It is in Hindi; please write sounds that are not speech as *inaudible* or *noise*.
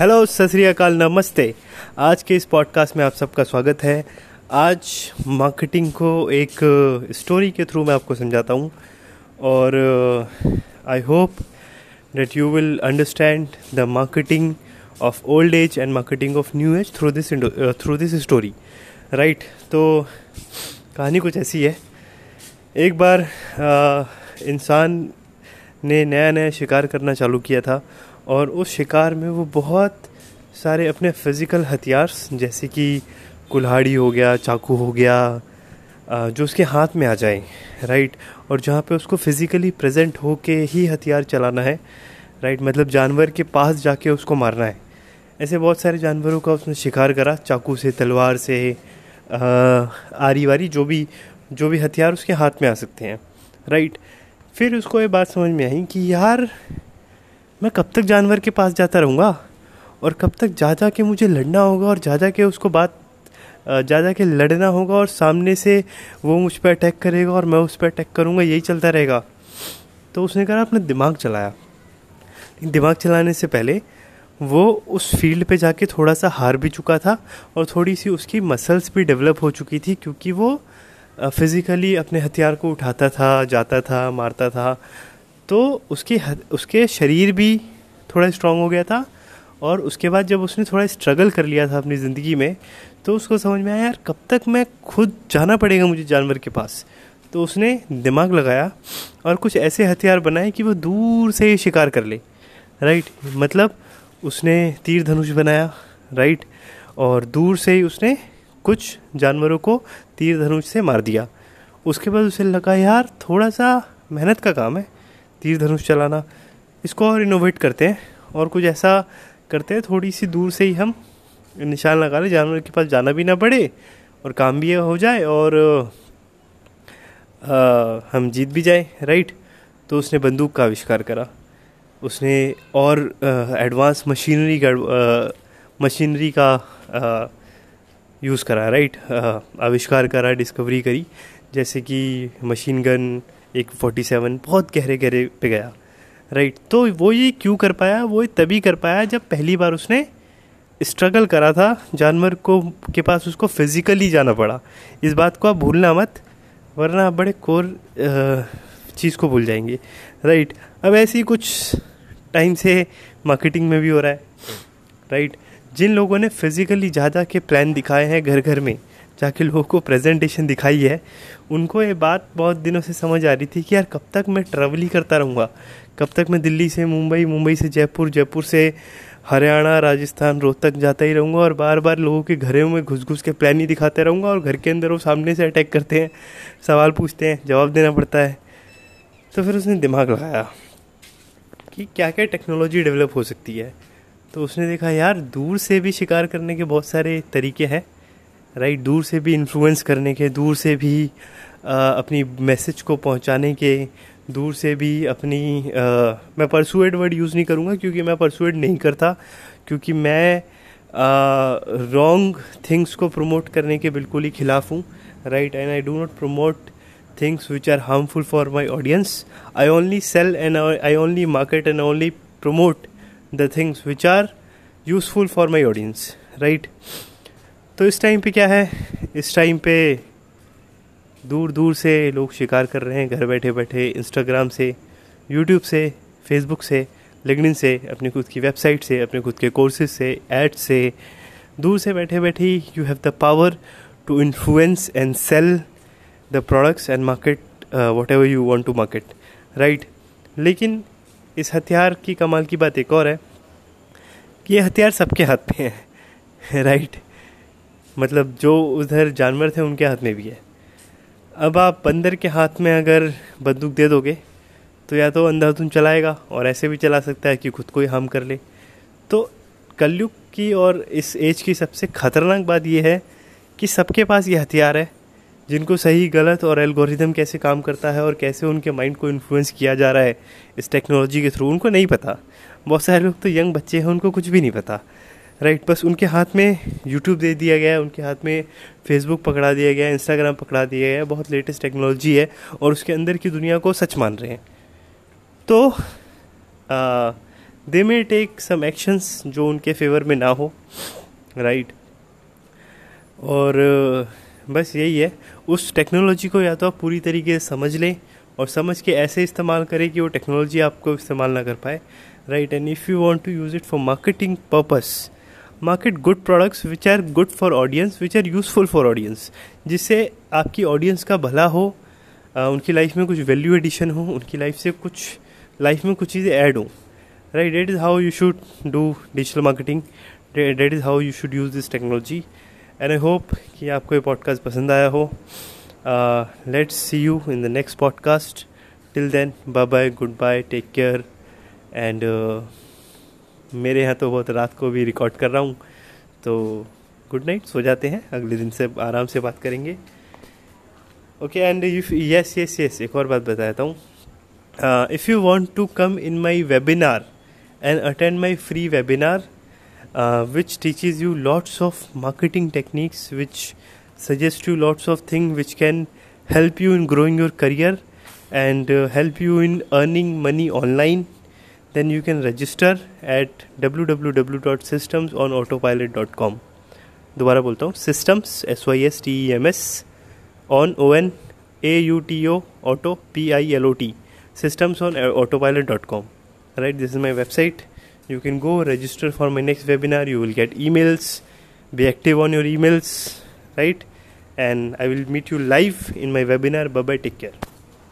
हेलो सत नमस्ते। आज के इस पॉडकास्ट में आप सबका स्वागत है। आज मार्केटिंग को एक स्टोरी के थ्रू मैं आपको समझाता हूँ और I hope that you will understand the marketing of old age and marketing of new age through this through this story right तो कहानी कुछ ऐसी है। एक बार uh, इंसान ने नया नया शिकार करना चालू किया था और उस शिकार में वो बहुत सारे अपने फ़िज़िकल हथियार, जैसे कि कुल्हाड़ी हो गया, चाकू हो गया जो उसके हाथ में आ जाए राइट और जहाँ पे उसको फिज़िकली प्रेजेंट हो के ही हथियार चलाना है राइट मतलब जानवर के पास जाके उसको मारना है। ऐसे बहुत सारे जानवरों का उसने शिकार करा, चाकू से, तलवार से आरी वारी जो भी जो भी हथियार उसके हाथ में आ सकते हैं राइट फिर उसको ये बात समझ में आई कि यार मैं कब तक जानवर के पास जाता रहूँगा? और कब तक जा जा के मुझे लड़ना होगा और जा जा के उसको बात जा जा के लड़ना होगा और सामने से वो मुझ पर अटैक करेगा और मैं उस पर अटैक करूँगा, यही चलता रहेगा। तो उसने कहा अपना दिमाग चलाया। दिमाग चलाने से पहले वो उस फ़ील्ड पे जाके थोड़ा सा हार भी चुका था और थोड़ी सी उसकी मसल्स भी डेवलप हो चुकी थी क्योंकि वो फिज़िकली अपने हथियार को उठाता था, जाता था, मारता था। तो उसकी उसके शरीर भी थोड़ा स्ट्रांग हो गया था और उसके बाद जब उसने थोड़ा स्ट्रगल कर लिया था अपनी ज़िंदगी में तो उसको समझ में आया, यार, कब तक मैं खुद जाना पड़ेगा मुझे जानवर के पास? तो उसने दिमाग लगाया और कुछ ऐसे हथियार बनाए कि वो दूर से ही शिकार कर ले। राइट मतलब उसने तीर धनुष बनाया राइट और दूर से ही उसने कुछ जानवरों को तीर धनुष से मार दिया। उसके बाद उसे लगा, यार, थोड़ा सा मेहनत का काम है तीर धनुष चलाना इसको और इनोवेट करते हैं और कुछ ऐसा करते हैं थोड़ी सी दूर से ही हम निशान लगा लें जानवर के पास जाना भी ना पड़े और काम भी हो जाए और आ, हम जीत भी जाए राइट तो उसने बंदूक का आविष्कार करा। उसने और एडवांस मशीनरी का मशीनरी का यूज़ करा राइट आविष्कार करा डिस्कवरी करी। जैसे कि मशीन गन एक फोर्टी सेवन बहुत गहरे गहरे पे गया राइट तो वो ये क्यों कर पाया? वो तभी कर पाया जब पहली बार उसने स्ट्रगल करा था, जानवर को, के पास उसको फिज़िकली जाना पड़ा। इस बात को आप भूलना मत, वरना आप बड़े कोर चीज़ को भूल जाएँगे राइट अब ऐसे ही कुछ टाइम से मार्केटिंग में भी हो रहा है राइट जिन लोगों ने फिज़िकली ज़्यादा के प्लान दिखाए हैं घर घर में जाके लोगों को प्रेजेंटेशन दिखाई है। उनको ये बात बहुत दिनों से समझ आ रही थी कि यार कब तक मैं ट्रैवल ही करता रहूँगा? कब तक मैं दिल्ली से मुंबई मुंबई से जयपुर जयपुर से हरियाणा, राजस्थान, रोहतक जाता ही रहूँगा और बार बार लोगों के घरों में घुस घुस के प्लान ही दिखाते रहूँगा और घर के अंदर वो सामने से अटैक करते हैं, सवाल पूछते हैं, जवाब देना पड़ता है। तो फिर उसने दिमाग लगाया कि क्या क्या टेक्नोलॉजी डेवलप हो सकती है। तो उसने देखा, यार दूर से भी शिकार करने के बहुत सारे तरीके हैं। राइट दूर से भी इन्फ्लुएंस करने के दूर से भी आ, अपनी मैसेज को पहुँचाने के दूर से भी अपनी आ, मैं परसुएड वर्ड यूज़ नहीं करूँगा क्योंकि मैं परसुएड नहीं करता क्योंकि मैं रॉन्ग थिंग्स को प्रमोट करने के बिल्कुल ही खिलाफ हूँ right and I do not promote things which are harmful for my audience I only sell and I only market and only promote the things which are useful for my audience right तो इस टाइम पे क्या है? इस टाइम पे दूर दूर से लोग शिकार कर रहे हैं, घर बैठे बैठे इंस्टाग्राम से यूट्यूब से फेसबुक से लिंकडिन से, अपनी खुद की वेबसाइट से, अपने खुद के कोर्सेज से एड से। दूर से बैठे बैठे you have the power to influence and sell the products and market whatever you want to market right लेकिन इस हथियार की कमाल की बात एक और है कि ये हथियार सबके हाथ में है *laughs* राइट मतलब जो उधर जानवर थे उनके हाथ में भी है। अब आप बंदर के हाथ में अगर बंदूक दे दोगे तो या तो अंधाधुन चलाएगा और ऐसे भी चला सकता है कि खुद को ही हार्म कर ले। तो कलयुग की और इस एज की सबसे ख़तरनाक बात यह है कि सबके पास ये हथियार है, जिनको सही, गलत और एल्गोरिदम कैसे काम करता है और कैसे उनके माइंड को इन्फ्लुएंस किया जा रहा है इस टेक्नोलॉजी के थ्रू उनको नहीं पता। बहुत सारे लोग तो यंग बच्चे हैं, उनको कुछ भी नहीं पता। राइट बस उनके हाथ में यूट्यूब दे दिया गया है, उनके हाथ में फेसबुक पकड़ा दिया गया है इंस्टाग्राम पकड़ा दिया गया है, बहुत लेटेस्ट टेक्नोलॉजी है और उसके अंदर की दुनिया को सच मान रहे हैं तो दे मे टेक सम एक्शंस जो उनके फेवर में ना हो राइट? और, बस यही है, उस टेक्नोलॉजी को या तो आप पूरी तरीके से समझ लें और समझ के ऐसे इस्तेमाल करें कि वो टेक्नोलॉजी आपको इस्तेमाल ना कर पाए right and if you want to use it for marketing purpose market good products which are good for audience which are useful for audience जिससे आपकी ऑडियंस का भला हो आ, उनकी लाइफ में कुछ वैल्यू एडिशन हो उनकी लाइफ से कुछ लाइफ में कुछ चीज़ें ऐड हो। Right that is how you should do digital marketing that is how you should use this technology and I hope कि आपको ये पॉडकास्ट पसंद आया हो। Let's see you in the next podcast till then bye bye goodbye take care and मेरे यहाँ तो बहुत रात को भी रिकॉर्ड कर रहा हूँ। तो गुड नाइट सो जाते हैं। अगले दिन से आराम से बात करेंगे। Okay and yes yes yes एक और बात बताता हूँ। If you want to come in my webinar and attend my free webinar which teaches you lots of marketing techniques which suggest you lots of thing which can help you in growing your career and help you in earning money online then you can register at www.systemsonautopilot.com दोबारा बोलता हूँ systems s y s t e m s on o n a u t o auto p i l o t systems on autopilot.com right this is my website you can go register for my next webinar you will get emails be active on your emails right and i will meet you live in my webinar bye bye take care